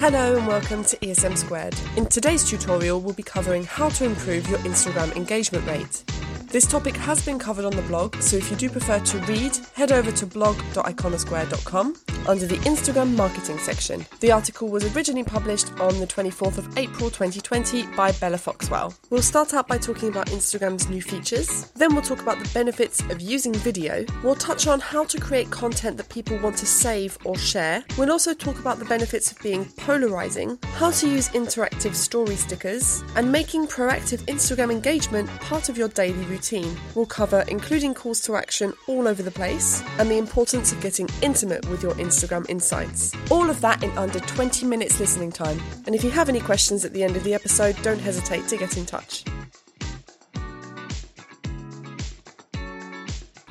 Hello and welcome to ESM Squared. In today's tutorial, we'll be covering how to improve your Instagram engagement rate. This topic has been covered on the blog, so if you do prefer to read, head over to blog.iconosquare.com under the Instagram marketing section. The article was originally published on the 24th of April 2020 by Bella Foxwell. We'll start out by talking about Instagram's new features, then we'll talk about the benefits of using video, we'll touch on how to create content that people want to save or share, we'll also talk about the benefits of being polarizing, how to use interactive story stickers, and making proactive Instagram engagement part of your daily routine routine will cover including calls to action all over the place and the importance of getting intimate with your Instagram insights. All of that in under 20 minutes listening time. And if you have any questions at the end of the episode, don't hesitate to get in touch.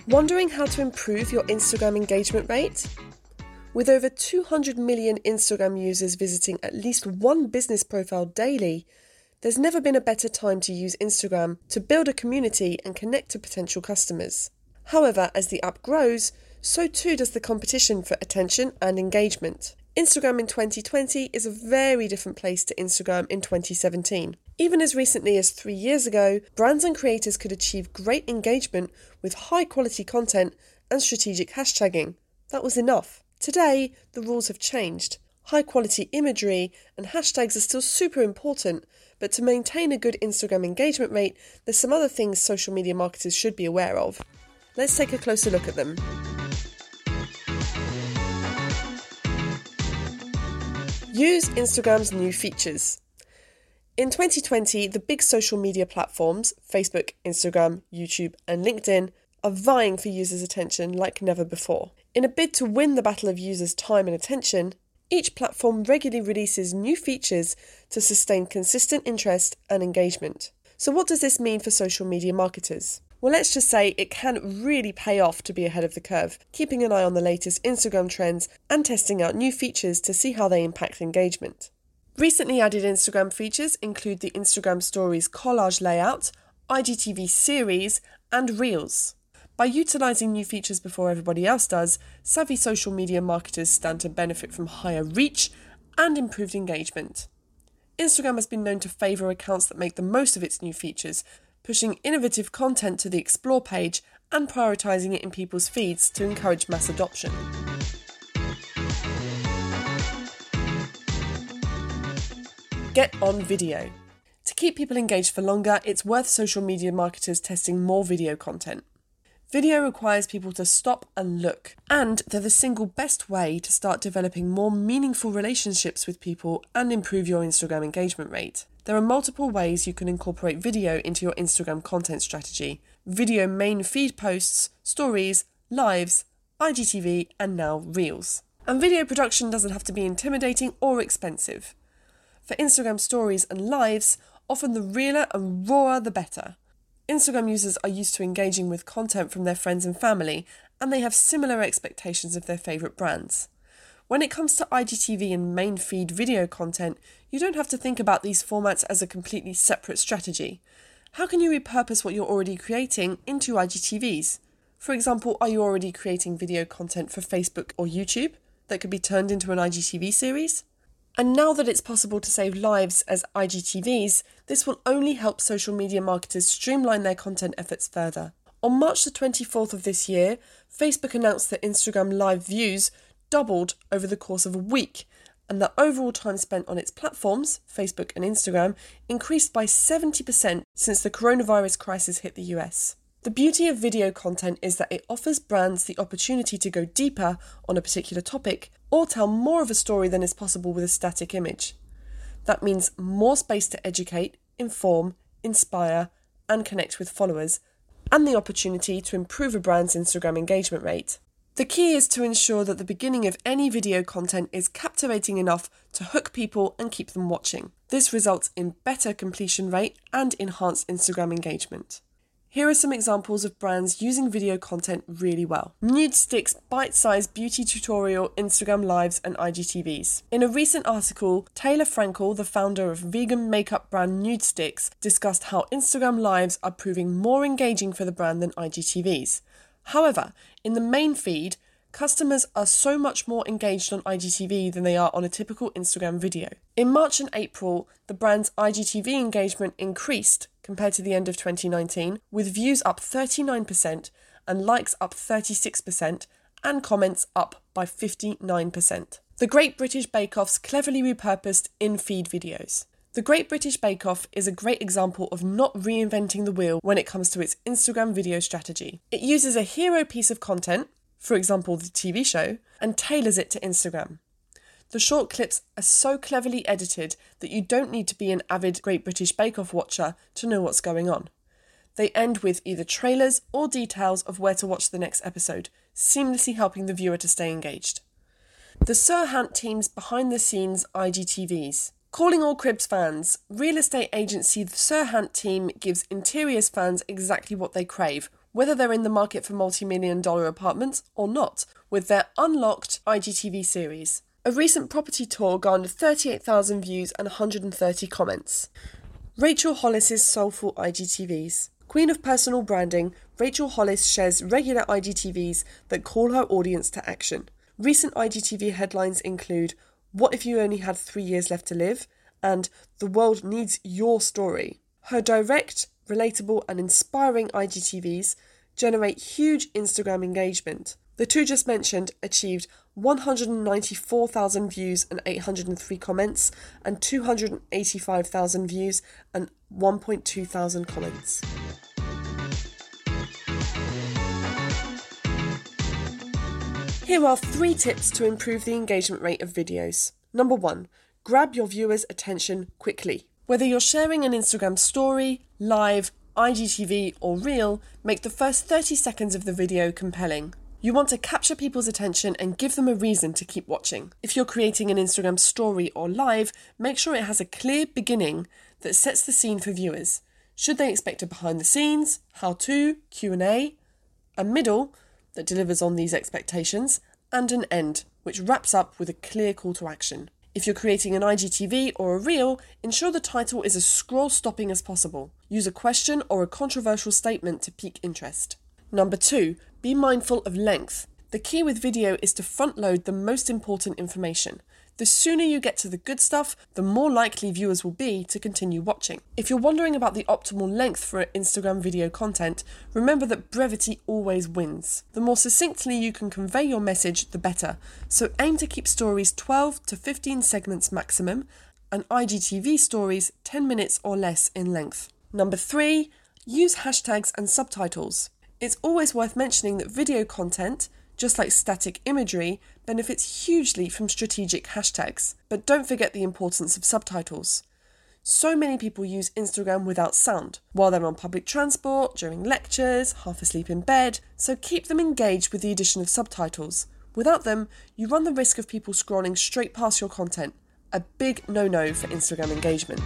Wondering how to improve your Instagram engagement rate? With over 200 million Instagram users visiting at least one business profile daily, there's never been a better time to use Instagram to build a community and connect to potential customers. However, as the app grows, so too does the competition for attention and engagement. Instagram in 2020 is a very different place to Instagram in 2017. Even as recently as three years ago, brands and creators could achieve great engagement with high quality content and strategic hashtagging. That was enough. Today, the rules have changed. High quality imagery and hashtags are still super important, but to maintain a good Instagram engagement rate, there's some other things social media marketers should be aware of. Let's take a closer look at them. Use Instagram's new features. In 2020, the big social media platforms Facebook, Instagram, YouTube, and LinkedIn are vying for users' attention like never before. In a bid to win the battle of users' time and attention, each platform regularly releases new features to sustain consistent interest and engagement. So, what does this mean for social media marketers? Well, let's just say it can really pay off to be ahead of the curve, keeping an eye on the latest Instagram trends and testing out new features to see how they impact engagement. Recently added Instagram features include the Instagram Stories collage layout, IGTV series, and Reels. By utilising new features before everybody else does, savvy social media marketers stand to benefit from higher reach and improved engagement. Instagram has been known to favour accounts that make the most of its new features, pushing innovative content to the Explore page and prioritising it in people's feeds to encourage mass adoption. Get on video. To keep people engaged for longer, it's worth social media marketers testing more video content. Video requires people to stop and look, and they're the single best way to start developing more meaningful relationships with people and improve your Instagram engagement rate. There are multiple ways you can incorporate video into your Instagram content strategy video main feed posts, stories, lives, IGTV, and now Reels. And video production doesn't have to be intimidating or expensive. For Instagram stories and lives, often the realer and rawer the better. Instagram users are used to engaging with content from their friends and family, and they have similar expectations of their favourite brands. When it comes to IGTV and main feed video content, you don't have to think about these formats as a completely separate strategy. How can you repurpose what you're already creating into IGTVs? For example, are you already creating video content for Facebook or YouTube that could be turned into an IGTV series? And now that it's possible to save lives as IGTVs, this will only help social media marketers streamline their content efforts further. On March the 24th of this year, Facebook announced that Instagram live views doubled over the course of a week, and that overall time spent on its platforms, Facebook and Instagram, increased by 70% since the coronavirus crisis hit the US. The beauty of video content is that it offers brands the opportunity to go deeper on a particular topic or tell more of a story than is possible with a static image. That means more space to educate, inform, inspire, and connect with followers, and the opportunity to improve a brand's Instagram engagement rate. The key is to ensure that the beginning of any video content is captivating enough to hook people and keep them watching. This results in better completion rate and enhanced Instagram engagement. Here are some examples of brands using video content really well. Nudestix bite sized beauty tutorial, Instagram Lives, and IGTVs. In a recent article, Taylor Frankel, the founder of vegan makeup brand Nudestix, discussed how Instagram Lives are proving more engaging for the brand than IGTVs. However, in the main feed, customers are so much more engaged on IGTV than they are on a typical Instagram video. In March and April, the brand's IGTV engagement increased compared to the end of 2019, with views up 39% and likes up 36% and comments up by 59%. The Great British Bake Off's cleverly repurposed in feed videos. The Great British Bake Off is a great example of not reinventing the wheel when it comes to its Instagram video strategy. It uses a hero piece of content, for example the TV show, and tailors it to Instagram. The short clips are so cleverly edited that you don't need to be an avid Great British Bake Off watcher to know what's going on. They end with either trailers or details of where to watch the next episode, seamlessly helping the viewer to stay engaged. The Serhant team's behind the scenes IGTVs. Calling all Cribs fans, real estate agency the Serhant team gives interiors fans exactly what they crave, whether they're in the market for multi million dollar apartments or not, with their Unlocked IGTV series. A recent property tour garnered 38,000 views and 130 comments. Rachel Hollis's soulful IGTVs. Queen of personal branding, Rachel Hollis shares regular IGTVs that call her audience to action. Recent IGTV headlines include what If You Only Had Three Years Left to Live? and The World Needs Your Story. Her direct, relatable, and inspiring IGTVs generate huge Instagram engagement. The two just mentioned achieved 194,000 views and 803 comments, and 285,000 views and 1.2 thousand comments. Here are three tips to improve the engagement rate of videos. Number one, grab your viewers' attention quickly. Whether you're sharing an Instagram story, live, IGTV, or reel, make the first 30 seconds of the video compelling. You want to capture people's attention and give them a reason to keep watching. If you're creating an Instagram story or live, make sure it has a clear beginning that sets the scene for viewers. Should they expect a behind the scenes, how to, Q&A, a middle that delivers on these expectations, and an end, which wraps up with a clear call to action. If you're creating an IGTV or a reel, ensure the title is as scroll stopping as possible. Use a question or a controversial statement to pique interest. Number two, be mindful of length. The key with video is to front load the most important information. The sooner you get to the good stuff, the more likely viewers will be to continue watching. If you're wondering about the optimal length for Instagram video content, remember that brevity always wins. The more succinctly you can convey your message, the better. So aim to keep stories 12 to 15 segments maximum, and IGTV stories 10 minutes or less in length. Number three, use hashtags and subtitles. It's always worth mentioning that video content, just like static imagery, benefits hugely from strategic hashtags. But don't forget the importance of subtitles. So many people use Instagram without sound, while they're on public transport, during lectures, half asleep in bed, so keep them engaged with the addition of subtitles. Without them, you run the risk of people scrolling straight past your content, a big no no for Instagram engagement.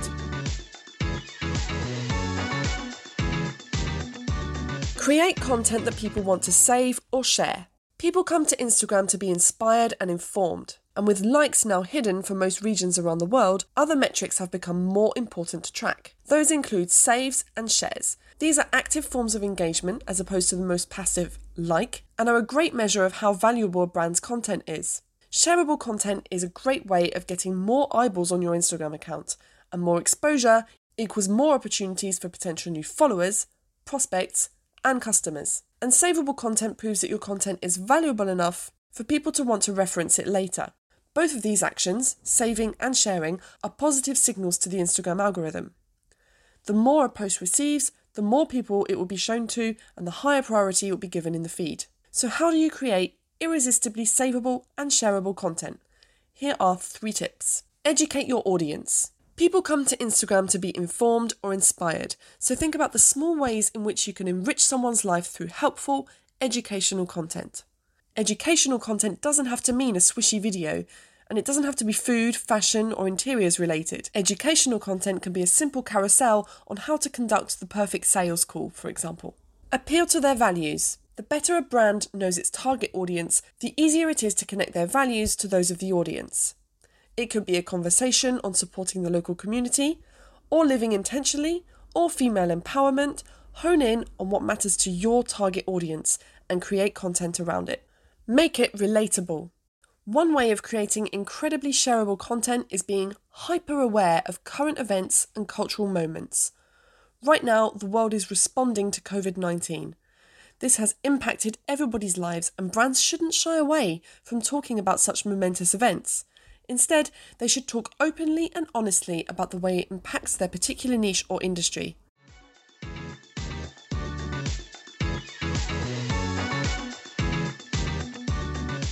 Create content that people want to save or share. People come to Instagram to be inspired and informed. And with likes now hidden for most regions around the world, other metrics have become more important to track. Those include saves and shares. These are active forms of engagement as opposed to the most passive like, and are a great measure of how valuable a brand's content is. Shareable content is a great way of getting more eyeballs on your Instagram account, and more exposure equals more opportunities for potential new followers, prospects, and customers and savable content proves that your content is valuable enough for people to want to reference it later. Both of these actions, saving and sharing, are positive signals to the Instagram algorithm. The more a post receives, the more people it will be shown to, and the higher priority it will be given in the feed. So, how do you create irresistibly savable and shareable content? Here are three tips. Educate your audience. People come to Instagram to be informed or inspired, so think about the small ways in which you can enrich someone's life through helpful, educational content. Educational content doesn't have to mean a swishy video, and it doesn't have to be food, fashion, or interiors related. Educational content can be a simple carousel on how to conduct the perfect sales call, for example. Appeal to their values. The better a brand knows its target audience, the easier it is to connect their values to those of the audience. It could be a conversation on supporting the local community, or living intentionally, or female empowerment. Hone in on what matters to your target audience and create content around it. Make it relatable. One way of creating incredibly shareable content is being hyper aware of current events and cultural moments. Right now, the world is responding to COVID 19. This has impacted everybody's lives, and brands shouldn't shy away from talking about such momentous events. Instead, they should talk openly and honestly about the way it impacts their particular niche or industry.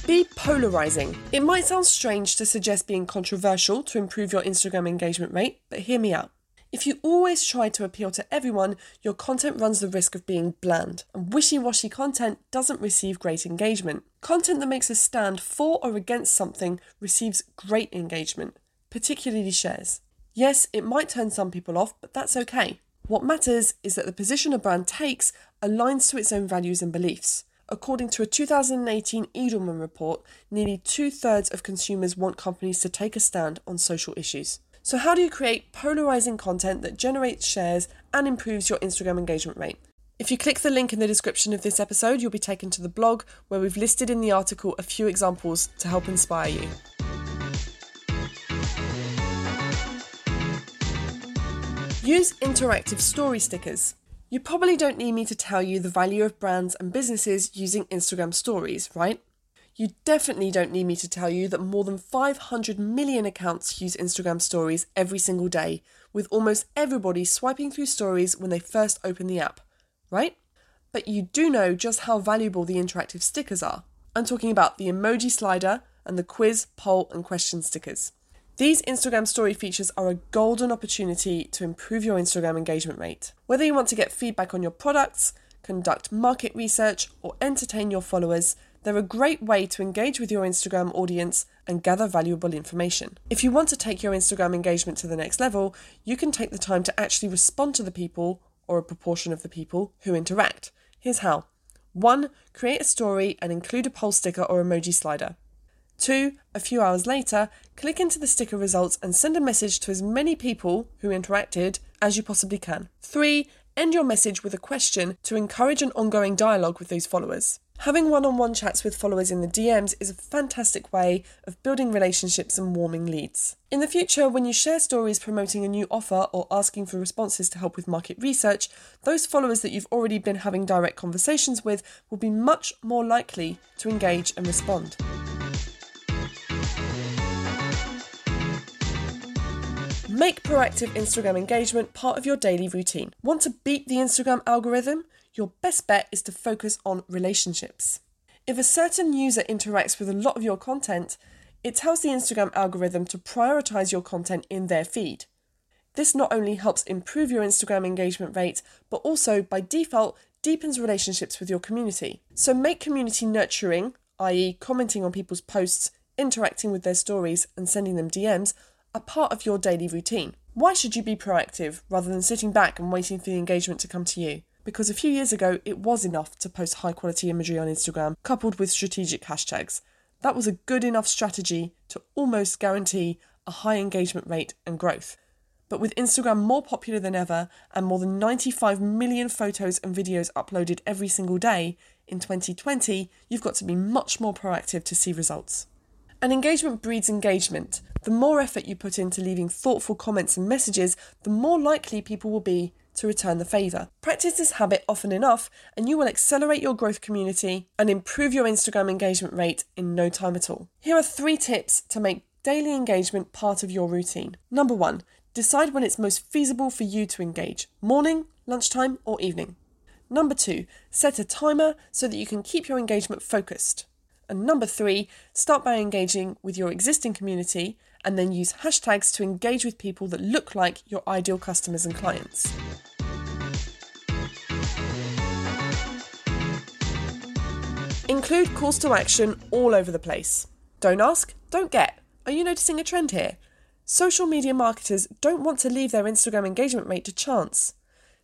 Be polarizing. It might sound strange to suggest being controversial to improve your Instagram engagement rate, but hear me out. If you always try to appeal to everyone, your content runs the risk of being bland, and wishy washy content doesn't receive great engagement. Content that makes a stand for or against something receives great engagement, particularly shares. Yes, it might turn some people off, but that's okay. What matters is that the position a brand takes aligns to its own values and beliefs. According to a 2018 Edelman report, nearly two thirds of consumers want companies to take a stand on social issues. So, how do you create polarizing content that generates shares and improves your Instagram engagement rate? If you click the link in the description of this episode, you'll be taken to the blog where we've listed in the article a few examples to help inspire you. Use interactive story stickers. You probably don't need me to tell you the value of brands and businesses using Instagram stories, right? You definitely don't need me to tell you that more than 500 million accounts use Instagram stories every single day, with almost everybody swiping through stories when they first open the app, right? But you do know just how valuable the interactive stickers are. I'm talking about the emoji slider and the quiz, poll, and question stickers. These Instagram story features are a golden opportunity to improve your Instagram engagement rate. Whether you want to get feedback on your products, conduct market research, or entertain your followers, they're a great way to engage with your Instagram audience and gather valuable information. If you want to take your Instagram engagement to the next level, you can take the time to actually respond to the people or a proportion of the people who interact. Here's how 1. Create a story and include a poll sticker or emoji slider. 2. A few hours later, click into the sticker results and send a message to as many people who interacted as you possibly can. 3. End your message with a question to encourage an ongoing dialogue with those followers. Having one on one chats with followers in the DMs is a fantastic way of building relationships and warming leads. In the future, when you share stories promoting a new offer or asking for responses to help with market research, those followers that you've already been having direct conversations with will be much more likely to engage and respond. Make proactive Instagram engagement part of your daily routine. Want to beat the Instagram algorithm? your best bet is to focus on relationships. If a certain user interacts with a lot of your content, it tells the Instagram algorithm to prioritize your content in their feed. This not only helps improve your Instagram engagement rate, but also by default deepens relationships with your community. So make community nurturing, i.e., commenting on people's posts, interacting with their stories, and sending them DMs, a part of your daily routine. Why should you be proactive rather than sitting back and waiting for the engagement to come to you? because a few years ago it was enough to post high quality imagery on Instagram coupled with strategic hashtags. That was a good enough strategy to almost guarantee a high engagement rate and growth. But with Instagram more popular than ever and more than 95 million photos and videos uploaded every single day, in 2020, you've got to be much more proactive to see results. And engagement breeds engagement. The more effort you put into leaving thoughtful comments and messages, the more likely people will be to return the favour. Practice this habit often enough, and you will accelerate your growth community and improve your Instagram engagement rate in no time at all. Here are three tips to make daily engagement part of your routine. Number one, decide when it's most feasible for you to engage morning, lunchtime, or evening. Number two, set a timer so that you can keep your engagement focused. And number three, start by engaging with your existing community and then use hashtags to engage with people that look like your ideal customers and clients. Include calls to action all over the place. Don't ask, don't get. Are you noticing a trend here? Social media marketers don't want to leave their Instagram engagement rate to chance.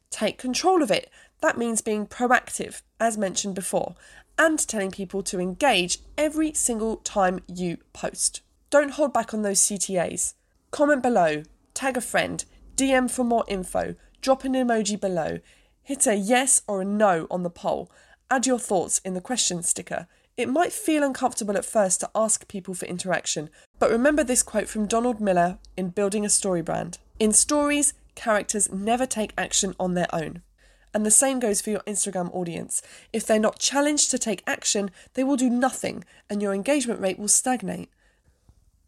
Take control of it. That means being proactive, as mentioned before, and telling people to engage every single time you post. Don't hold back on those CTAs. Comment below, tag a friend, DM for more info, drop an emoji below, hit a yes or a no on the poll, Add your thoughts in the question sticker. It might feel uncomfortable at first to ask people for interaction, but remember this quote from Donald Miller in Building a Story Brand. In stories, characters never take action on their own. And the same goes for your Instagram audience. If they're not challenged to take action, they will do nothing and your engagement rate will stagnate.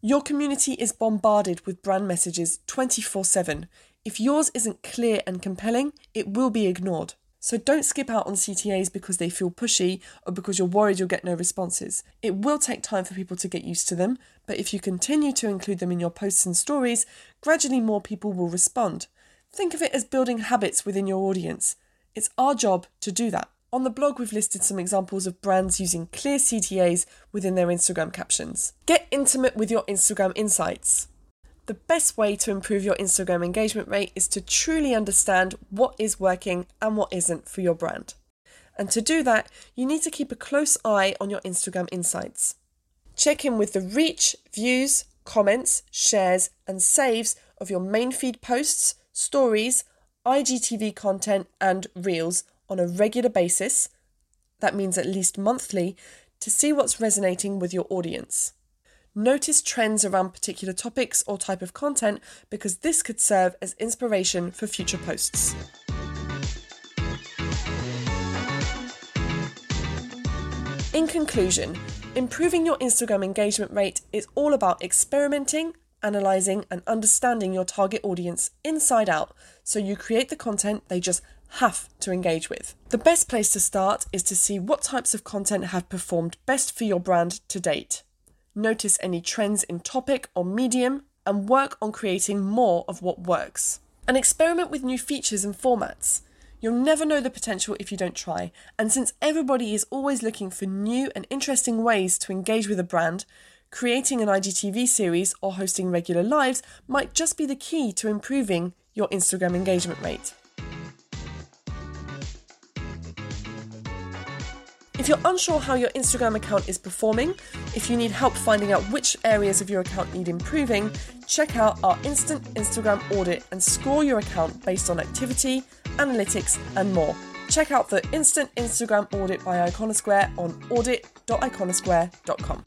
Your community is bombarded with brand messages 24 7. If yours isn't clear and compelling, it will be ignored. So don't skip out on CTAs because they feel pushy or because you're worried you'll get no responses. It will take time for people to get used to them, but if you continue to include them in your posts and stories, gradually more people will respond. Think of it as building habits within your audience. It's our job to do that. On the blog, we've listed some examples of brands using clear CTAs within their Instagram captions. Get intimate with your Instagram insights. The best way to improve your Instagram engagement rate is to truly understand what is working and what isn't for your brand. And to do that, you need to keep a close eye on your Instagram insights. Check in with the reach, views, comments, shares, and saves of your main feed posts, stories, IGTV content, and reels on a regular basis, that means at least monthly, to see what's resonating with your audience. Notice trends around particular topics or type of content because this could serve as inspiration for future posts. In conclusion, improving your Instagram engagement rate is all about experimenting, analysing, and understanding your target audience inside out so you create the content they just have to engage with. The best place to start is to see what types of content have performed best for your brand to date. Notice any trends in topic or medium and work on creating more of what works. And experiment with new features and formats. You'll never know the potential if you don't try, and since everybody is always looking for new and interesting ways to engage with a brand, creating an IGTV series or hosting regular lives might just be the key to improving your Instagram engagement rate. If you're unsure how your Instagram account is performing, if you need help finding out which areas of your account need improving, check out our instant Instagram audit and score your account based on activity, analytics, and more. Check out the instant Instagram audit by Iconosquare on audit.iconosquare.com.